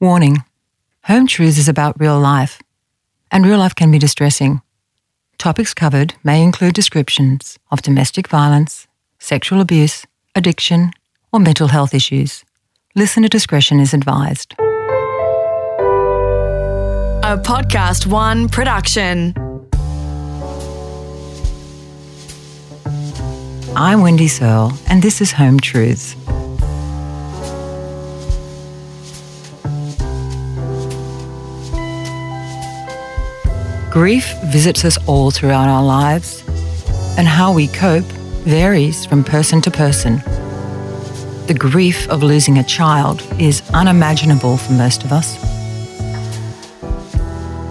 Warning Home Truths is about real life, and real life can be distressing. Topics covered may include descriptions of domestic violence, sexual abuse, addiction, or mental health issues. Listener discretion is advised. A Podcast One production. I'm Wendy Searle, and this is Home Truths. Grief visits us all throughout our lives, and how we cope varies from person to person. The grief of losing a child is unimaginable for most of us.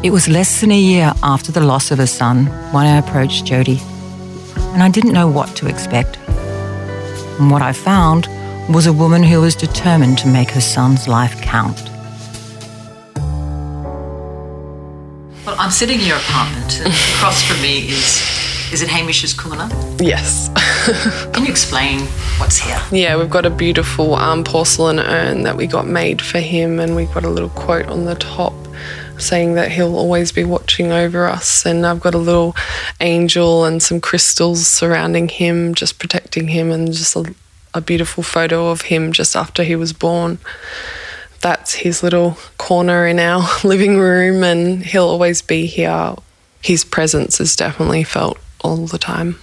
It was less than a year after the loss of a son when I approached Jodie, and I didn't know what to expect. And what I found was a woman who was determined to make her son's life count. I'm sitting in your apartment, and across from me is is it Hamish's kumana? Yes. Can you explain what's here? yeah, we've got a beautiful um, porcelain urn that we got made for him, and we've got a little quote on the top saying that he'll always be watching over us. And I've got a little angel and some crystals surrounding him, just protecting him, and just a, a beautiful photo of him just after he was born. That's his little corner in our living room, and he'll always be here. His presence is definitely felt all the time.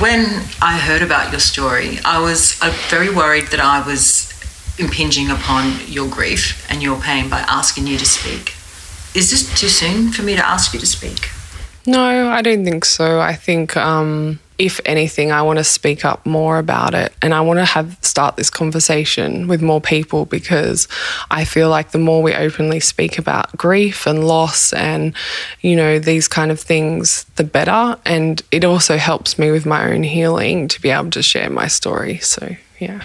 When I heard about your story, I was uh, very worried that I was impinging upon your grief and your pain by asking you to speak. Is this too soon for me to ask you to speak? No, I don't think so. I think um, if anything, I want to speak up more about it, and I want to have start this conversation with more people because I feel like the more we openly speak about grief and loss and you know these kind of things, the better. And it also helps me with my own healing to be able to share my story. So yeah.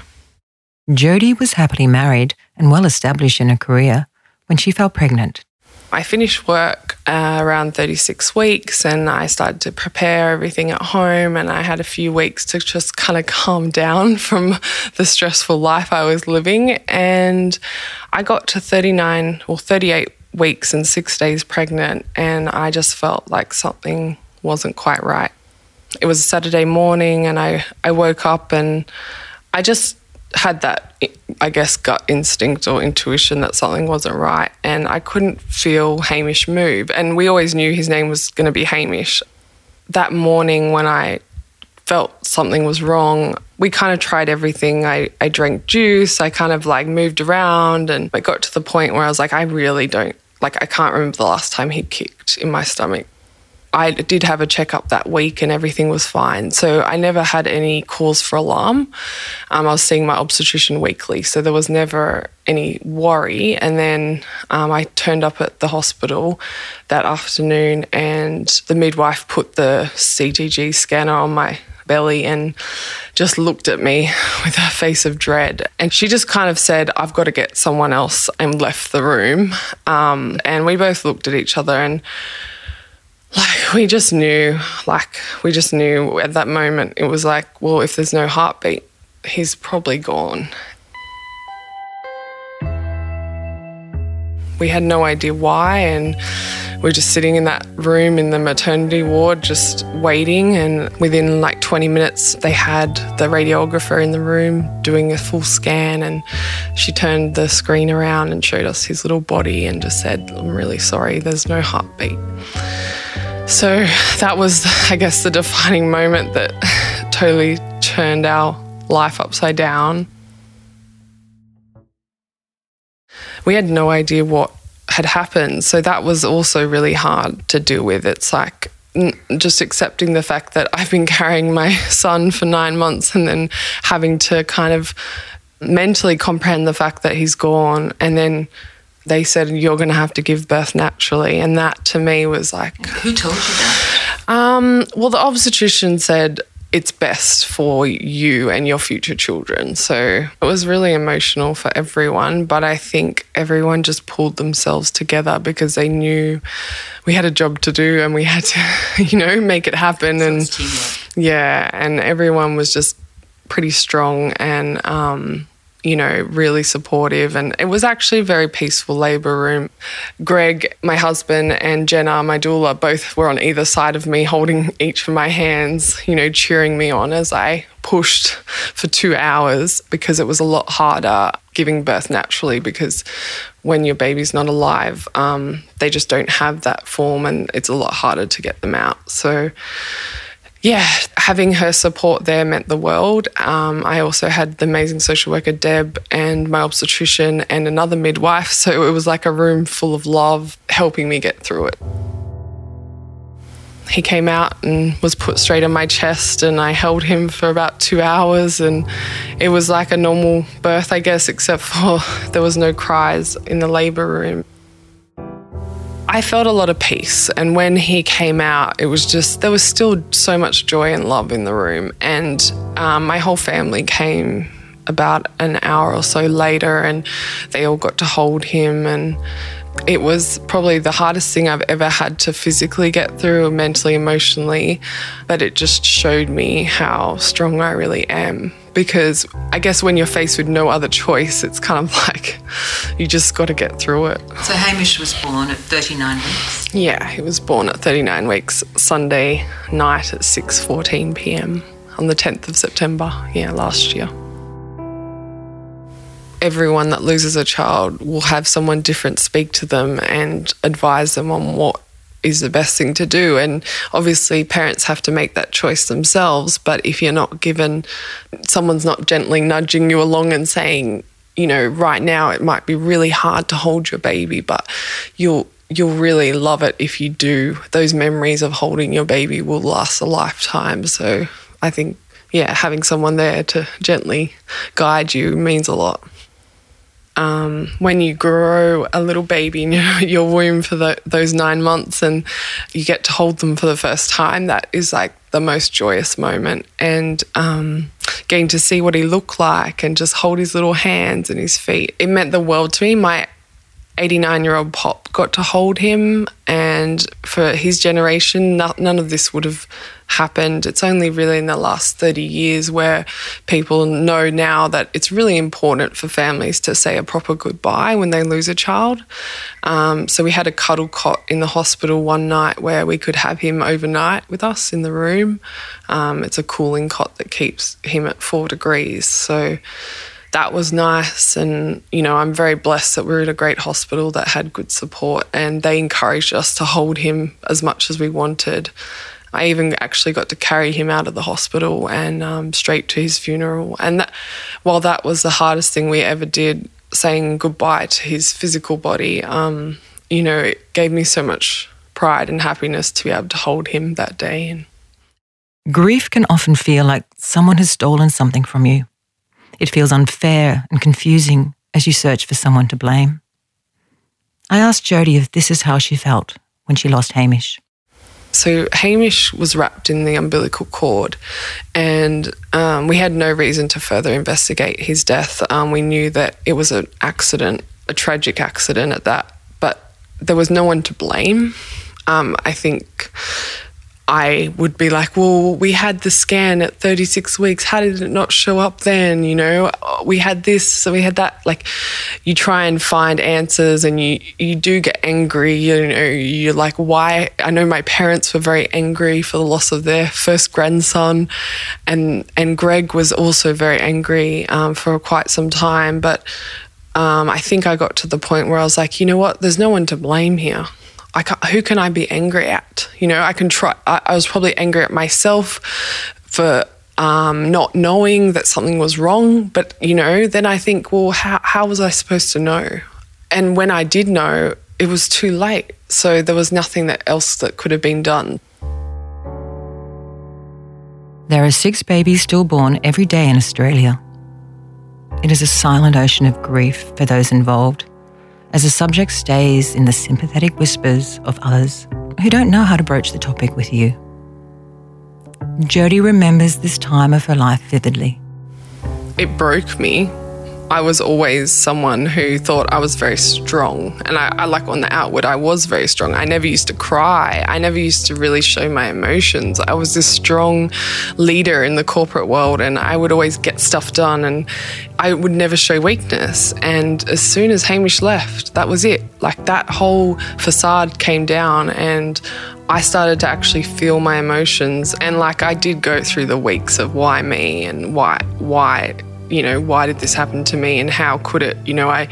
Jodie was happily married and well established in her career when she fell pregnant. I finished work uh, around 36 weeks and I started to prepare everything at home. And I had a few weeks to just kind of calm down from the stressful life I was living. And I got to 39 or 38 weeks and six days pregnant. And I just felt like something wasn't quite right. It was a Saturday morning and I, I woke up and I just had that, I guess, gut instinct or intuition that something wasn't right. And I couldn't feel Hamish move. And we always knew his name was going to be Hamish. That morning, when I felt something was wrong, we kind of tried everything. I, I drank juice, I kind of like moved around, and it got to the point where I was like, I really don't, like, I can't remember the last time he kicked in my stomach. I did have a checkup that week and everything was fine. So I never had any cause for alarm. Um, I was seeing my obstetrician weekly, so there was never any worry. And then um, I turned up at the hospital that afternoon and the midwife put the CTG scanner on my belly and just looked at me with a face of dread. And she just kind of said, I've got to get someone else, and left the room. Um, and we both looked at each other and like we just knew like we just knew at that moment it was like well if there's no heartbeat he's probably gone. We had no idea why and we are just sitting in that room in the maternity ward just waiting and within like 20 minutes they had the radiographer in the room doing a full scan and she turned the screen around and showed us his little body and just said i'm really sorry there's no heartbeat so that was, I guess, the defining moment that totally turned our life upside down. We had no idea what had happened. So that was also really hard to deal with. It's like just accepting the fact that I've been carrying my son for nine months and then having to kind of mentally comprehend the fact that he's gone and then they said you're going to have to give birth naturally, and that to me was like, who told you that? Um, well, the obstetrician said it's best for you and your future children. So it was really emotional for everyone, but I think everyone just pulled themselves together because they knew we had a job to do and we had to, you know, make it happen. And yeah, and everyone was just pretty strong and um, you know, really supportive. And it was actually a very peaceful labour room. Greg, my husband, and Jenna, my doula, both were on either side of me, holding each of my hands, you know, cheering me on as I pushed for two hours because it was a lot harder giving birth naturally because when your baby's not alive, um, they just don't have that form and it's a lot harder to get them out. So, yeah, having her support there meant the world. Um, I also had the amazing social worker Deb and my obstetrician and another midwife. So it was like a room full of love helping me get through it. He came out and was put straight on my chest, and I held him for about two hours. And it was like a normal birth, I guess, except for there was no cries in the labour room. I felt a lot of peace. And when he came out, it was just, there was still so much joy and love in the room. And um, my whole family came about an hour or so later and they all got to hold him. And it was probably the hardest thing I've ever had to physically get through, mentally, emotionally. But it just showed me how strong I really am because I guess when you're faced with no other choice, it's kind of like you just got to get through it. So Hamish was born at 39 weeks. Yeah, he was born at 39 weeks, Sunday night at 6:14 p.m. on the 10th of September. Yeah, last year. Everyone that loses a child will have someone different speak to them and advise them on what is the best thing to do. And obviously, parents have to make that choice themselves. But if you're not given, someone's not gently nudging you along and saying, you know, right now it might be really hard to hold your baby, but you'll you'll really love it if you do. Those memories of holding your baby will last a lifetime. So I think, yeah, having someone there to gently guide you means a lot um, when you grow a little baby in your, your womb for the, those nine months and you get to hold them for the first time, that is like the most joyous moment. And um, getting to see what he looked like and just hold his little hands and his feet, it meant the world to me. My 89 year old pop got to hold him, and for his generation, none of this would have happened. It's only really in the last 30 years where people know now that it's really important for families to say a proper goodbye when they lose a child. Um, so we had a cuddle cot in the hospital one night where we could have him overnight with us in the room. Um, it's a cooling cot that keeps him at four degrees. So that was nice. And, you know, I'm very blessed that we are at a great hospital that had good support and they encouraged us to hold him as much as we wanted. I even actually got to carry him out of the hospital and um, straight to his funeral. And that, while that was the hardest thing we ever did, saying goodbye to his physical body, um, you know, it gave me so much pride and happiness to be able to hold him that day. And Grief can often feel like someone has stolen something from you. It feels unfair and confusing as you search for someone to blame. I asked Jodie if this is how she felt when she lost Hamish. So Hamish was wrapped in the umbilical cord, and um, we had no reason to further investigate his death. Um, we knew that it was an accident, a tragic accident at that, but there was no one to blame. Um, I think I would be like, well, we had the scan at 36 weeks. How did it not show up then? You know, we had this, so we had that. Like, you try and find answers and you, you do get angry. You know, you're like, why? I know my parents were very angry for the loss of their first grandson. And, and Greg was also very angry um, for quite some time. But um, I think I got to the point where I was like, you know what? There's no one to blame here. I who can I be angry at? You know, I can try. I, I was probably angry at myself for um, not knowing that something was wrong. But you know, then I think, well, how how was I supposed to know? And when I did know, it was too late. So there was nothing that else that could have been done. There are six babies stillborn every day in Australia. It is a silent ocean of grief for those involved as the subject stays in the sympathetic whispers of others who don't know how to broach the topic with you. Jodie remembers this time of her life vividly. It broke me I was always someone who thought I was very strong. And I, I, like on the outward, I was very strong. I never used to cry. I never used to really show my emotions. I was this strong leader in the corporate world and I would always get stuff done and I would never show weakness. And as soon as Hamish left, that was it. Like that whole facade came down and I started to actually feel my emotions. And like I did go through the weeks of why me and why, why you know, why did this happen to me and how could it? You know, I,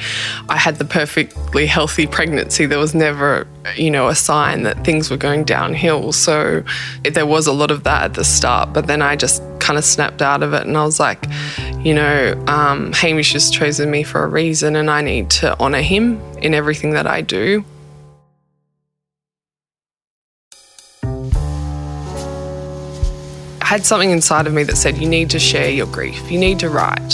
I had the perfectly healthy pregnancy. There was never, you know, a sign that things were going downhill. So there was a lot of that at the start, but then I just kind of snapped out of it and I was like, you know, um, Hamish has chosen me for a reason and I need to honour him in everything that I do. Had something inside of me that said, you need to share your grief, you need to write.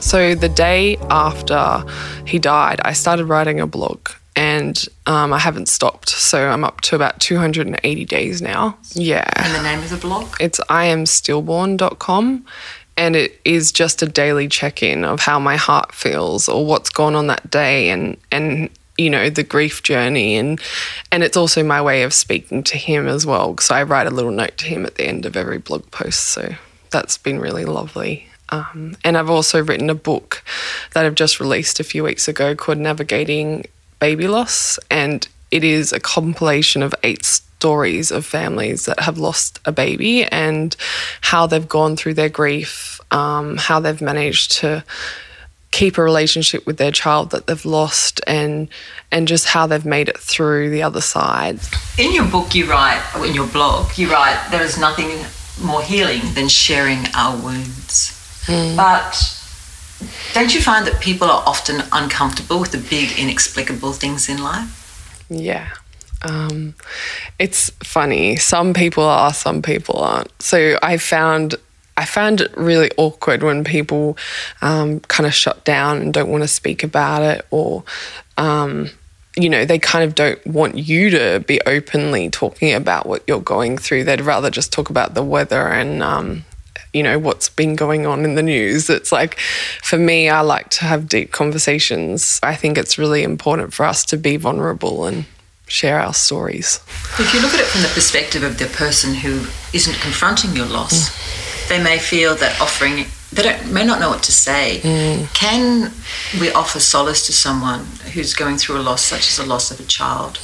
So the day after he died, I started writing a blog and um, I haven't stopped. So I'm up to about 280 days now. Yeah. And the name of the blog? It's iamstillborn.com. And it is just a daily check in of how my heart feels or what's gone on that day and, and you know the grief journey. And and it's also my way of speaking to him as well so i write a little note to him at the end of every blog post. So that's been really lovely. Um, and i've also written a book that i've just released a few weeks ago called navigating baby loss. And it is a compilation of eight stories of families that have lost a baby and how they've gone through their grief um, how they've managed to keep a relationship with their child that they've lost and and just how they've made it through the other side. In your book you write in your blog you write there is nothing more healing than sharing our wounds. Mm. But don't you find that people are often uncomfortable with the big inexplicable things in life? Yeah. Um, it's funny. Some people are, some people aren't. So I found I found it really awkward when people um, kind of shut down and don't want to speak about it, or, um, you know, they kind of don't want you to be openly talking about what you're going through. They'd rather just talk about the weather and, um, you know, what's been going on in the news. It's like, for me, I like to have deep conversations. I think it's really important for us to be vulnerable and share our stories. If you look at it from the perspective of the person who isn't confronting your loss, mm they may feel that offering they don't, may not know what to say. Mm. Can we offer solace to someone who's going through a loss, such as a loss of a child?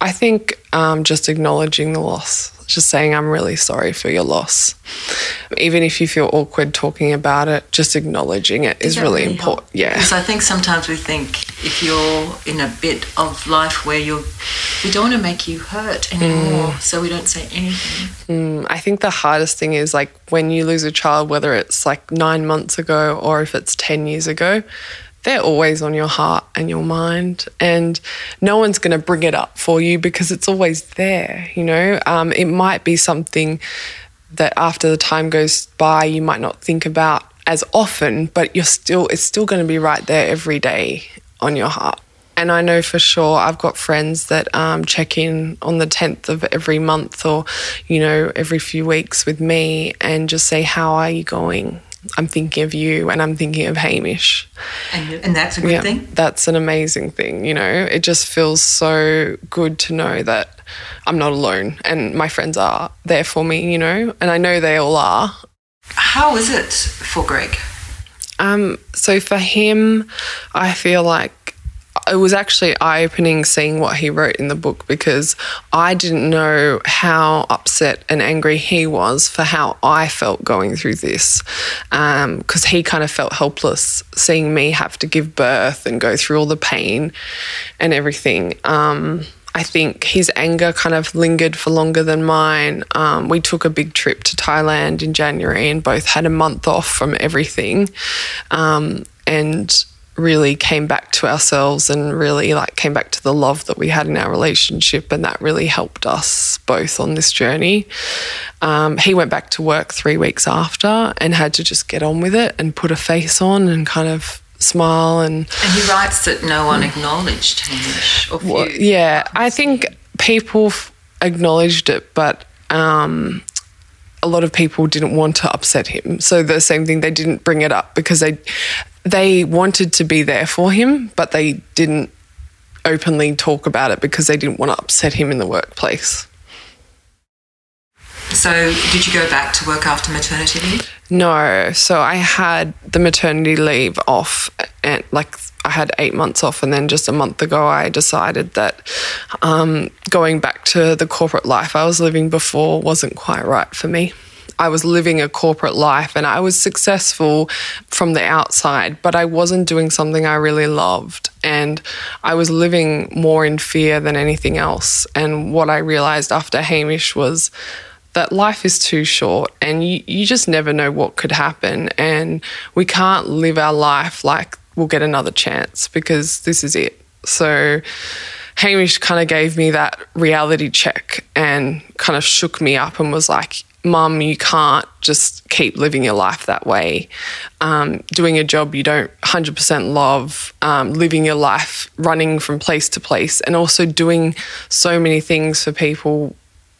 I think um, just acknowledging the loss just saying, I'm really sorry for your loss. Even if you feel awkward talking about it, just acknowledging it is, really, really important. Help? Yeah. Because I think sometimes we think if you're in a bit of life where you're, we don't want to make you hurt anymore, mm. so we don't say anything. Mm, I think the hardest thing is like when you lose a child, whether it's like nine months ago or if it's 10 years ago, they're always on your heart and your mind, and no one's going to bring it up for you because it's always there. You know, um, it might be something that after the time goes by, you might not think about as often, but you're still it's still going to be right there every day on your heart. And I know for sure I've got friends that um, check in on the 10th of every month or, you know, every few weeks with me and just say, How are you going? I'm thinking of you and I'm thinking of Hamish. And, and that's a good yeah, thing? That's an amazing thing. You know, it just feels so good to know that I'm not alone and my friends are there for me, you know, and I know they all are. How is it for Greg? Um, so for him, I feel like it was actually eye opening seeing what he wrote in the book because I didn't know how upset and angry he was for how I felt going through this. Because um, he kind of felt helpless seeing me have to give birth and go through all the pain and everything. Um, I think his anger kind of lingered for longer than mine. Um, we took a big trip to Thailand in January and both had a month off from everything. Um, and really came back to ourselves and really like came back to the love that we had in our relationship and that really helped us both on this journey um, he went back to work three weeks after and had to just get on with it and put a face on and kind of smile and and he writes that no one acknowledged him well, yeah i think people acknowledged it but um, a lot of people didn't want to upset him. So the same thing, they didn't bring it up because they they wanted to be there for him, but they didn't openly talk about it because they didn't want to upset him in the workplace. So, did you go back to work after maternity leave? No. So, I had the maternity leave off, and like I had eight months off. And then just a month ago, I decided that um, going back to the corporate life I was living before wasn't quite right for me. I was living a corporate life and I was successful from the outside, but I wasn't doing something I really loved. And I was living more in fear than anything else. And what I realized after Hamish was that life is too short and you, you just never know what could happen. And we can't live our life like we'll get another chance because this is it. So, Hamish kind of gave me that reality check and kind of shook me up and was like, Mum, you can't just keep living your life that way. Um, doing a job you don't 100% love, um, living your life running from place to place, and also doing so many things for people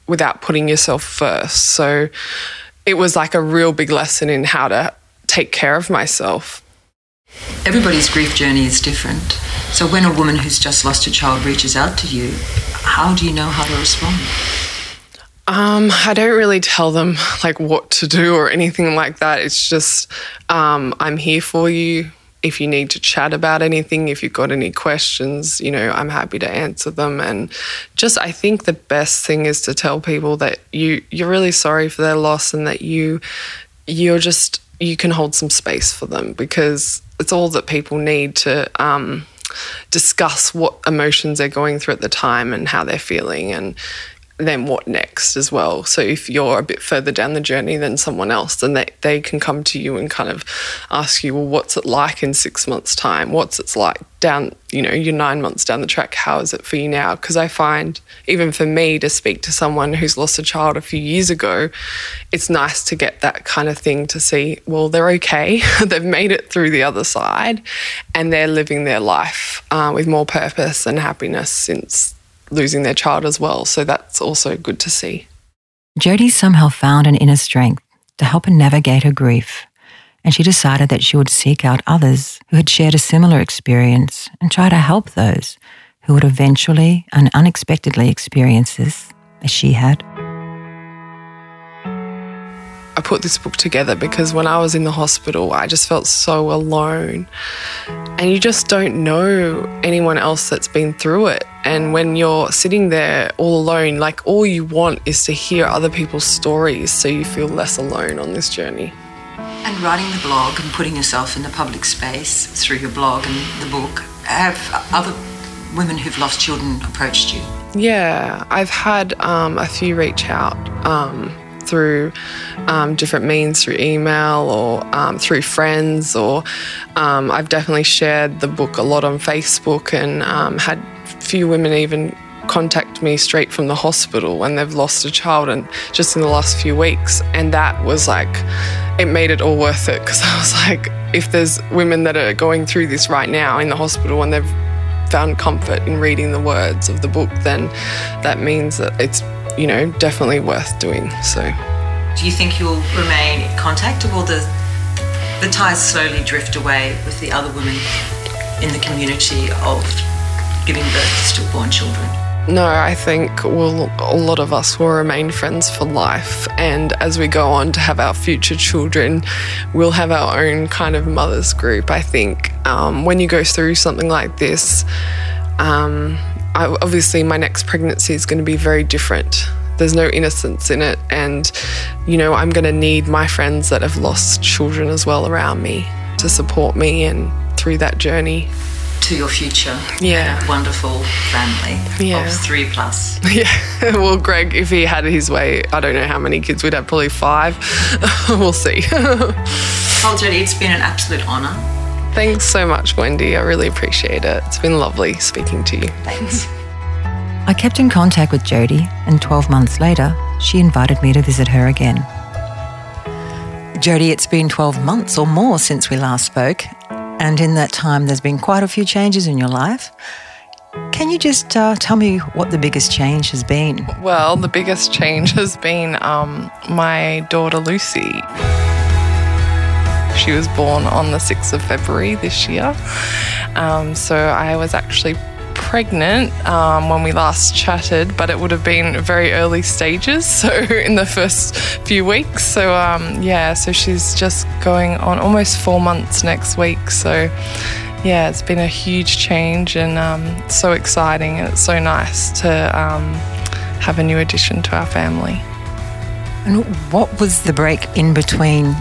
without putting yourself first. So it was like a real big lesson in how to take care of myself. Everybody's grief journey is different. So when a woman who's just lost a child reaches out to you, how do you know how to respond? Um, I don't really tell them like what to do or anything like that. It's just um, I'm here for you. If you need to chat about anything, if you've got any questions, you know, I'm happy to answer them. And just I think the best thing is to tell people that you you're really sorry for their loss and that you you're just you can hold some space for them because it's all that people need to um, discuss what emotions they're going through at the time and how they're feeling and then what next as well. So if you're a bit further down the journey than someone else, then they, they can come to you and kind of ask you, well, what's it like in six months' time? What's it's like down, you know, you're nine months down the track. How is it for you now? Because I find even for me to speak to someone who's lost a child a few years ago, it's nice to get that kind of thing to see, well, they're okay. They've made it through the other side and they're living their life uh, with more purpose and happiness since losing their child as well. So that's also good to see. Jodie somehow found an inner strength to help her navigate her grief, and she decided that she would seek out others who had shared a similar experience and try to help those who would eventually and unexpectedly experience this as she had. I put this book together because when I was in the hospital, I just felt so alone. And you just don't know anyone else that's been through it. And when you're sitting there all alone, like all you want is to hear other people's stories so you feel less alone on this journey. And writing the blog and putting yourself in the public space through your blog and the book, have other women who've lost children approached you? Yeah, I've had um, a few reach out. Um, through um, different means, through email or um, through friends, or um, I've definitely shared the book a lot on Facebook and um, had few women even contact me straight from the hospital when they've lost a child and just in the last few weeks. And that was like it made it all worth it because I was like if there's women that are going through this right now in the hospital and they've found comfort in reading the words of the book then that means that it's you know, definitely worth doing. So, do you think you'll remain in contact, or will the the ties slowly drift away with the other women in the community of giving birth to stillborn children? No, I think we'll, a lot of us will remain friends for life. And as we go on to have our future children, we'll have our own kind of mothers group. I think um, when you go through something like this, um, I, obviously my next pregnancy is going to be very different. There's no innocence in it. And, you know, I'm going to need my friends that have lost children as well around me to support me and through that journey. To your future. Yeah. Wonderful family yeah. of three plus. Yeah. well, Greg, if he had his way, I don't know how many kids we'd have, probably five. we'll see. well, it's been an absolute honour Thanks so much, Wendy. I really appreciate it. It's been lovely speaking to you. Thanks. I kept in contact with Jodie, and 12 months later, she invited me to visit her again. Jodie, it's been 12 months or more since we last spoke, and in that time, there's been quite a few changes in your life. Can you just uh, tell me what the biggest change has been? Well, the biggest change has been um, my daughter Lucy. She was born on the 6th of February this year. Um, so I was actually pregnant um, when we last chatted, but it would have been very early stages, so in the first few weeks. So, um, yeah, so she's just going on almost four months next week. So, yeah, it's been a huge change and um, so exciting, and it's so nice to um, have a new addition to our family. And what was the break in between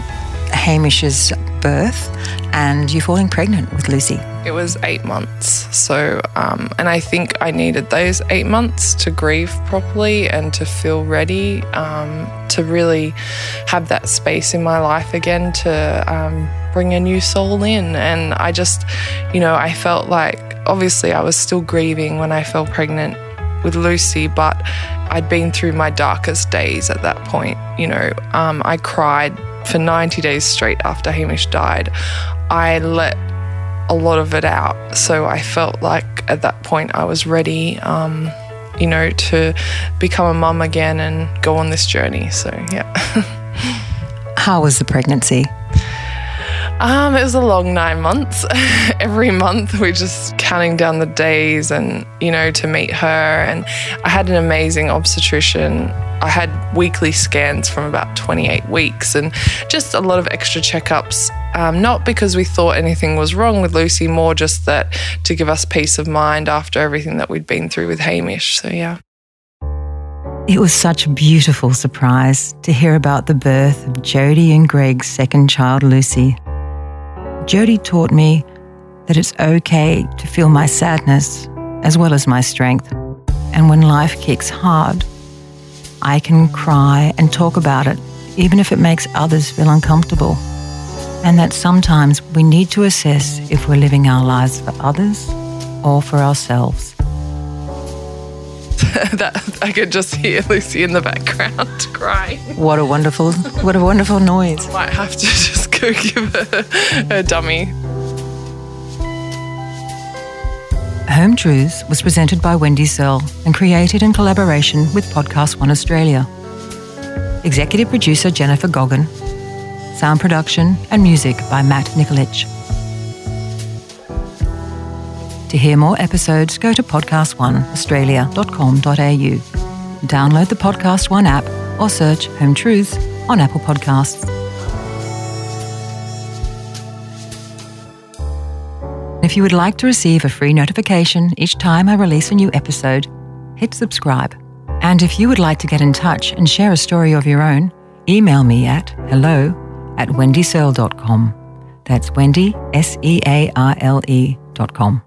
Hamish's birth and you falling pregnant with Lucy? It was eight months. So, um, and I think I needed those eight months to grieve properly and to feel ready um, to really have that space in my life again to um, bring a new soul in. And I just, you know, I felt like obviously I was still grieving when I fell pregnant with Lucy, but I'd been through my darkest days at that point. You know, um, I cried for 90 days straight after Hamish died. I let a lot of it out. So I felt like at that point I was ready, um, you know, to become a mum again and go on this journey. So, yeah. How was the pregnancy? Um, it was a long nine months. Every month we're just counting down the days and, you know, to meet her. And I had an amazing obstetrician. I had weekly scans from about 28 weeks and just a lot of extra checkups. Um, not because we thought anything was wrong with Lucy, more just that to give us peace of mind after everything that we'd been through with Hamish. So, yeah. It was such a beautiful surprise to hear about the birth of Jodie and Greg's second child, Lucy. Jodie taught me that it's okay to feel my sadness as well as my strength. And when life kicks hard, I can cry and talk about it, even if it makes others feel uncomfortable. And that sometimes we need to assess if we're living our lives for others or for ourselves. that I could just hear Lucy in the background crying. What a wonderful, what a wonderful noise. Might have to just go give her a dummy. Home Truths was presented by Wendy Searle and created in collaboration with Podcast One Australia. Executive producer Jennifer Goggin. Sound production and music by Matt Nikolic. To hear more episodes, go to podcastoneaustralia.com.au. Download the Podcast One app or search Home Truths on Apple Podcasts. If you would like to receive a free notification each time I release a new episode, hit subscribe. And if you would like to get in touch and share a story of your own, email me at hello at wendysearle.com. That's Wendy, S E A R L E dot com.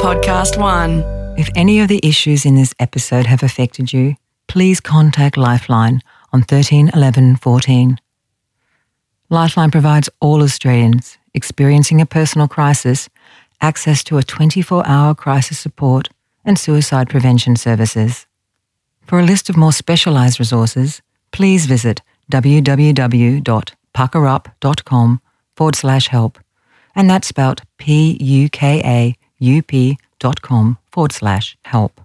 Podcast One. If any of the issues in this episode have affected you, please contact Lifeline on 13 11 14. Lifeline provides all Australians experiencing a personal crisis access to a 24 hour crisis support and suicide prevention services. For a list of more specialised resources, please visit www.puckerup.com forward slash help, and that's spelt P U K A U P dot com forward slash help.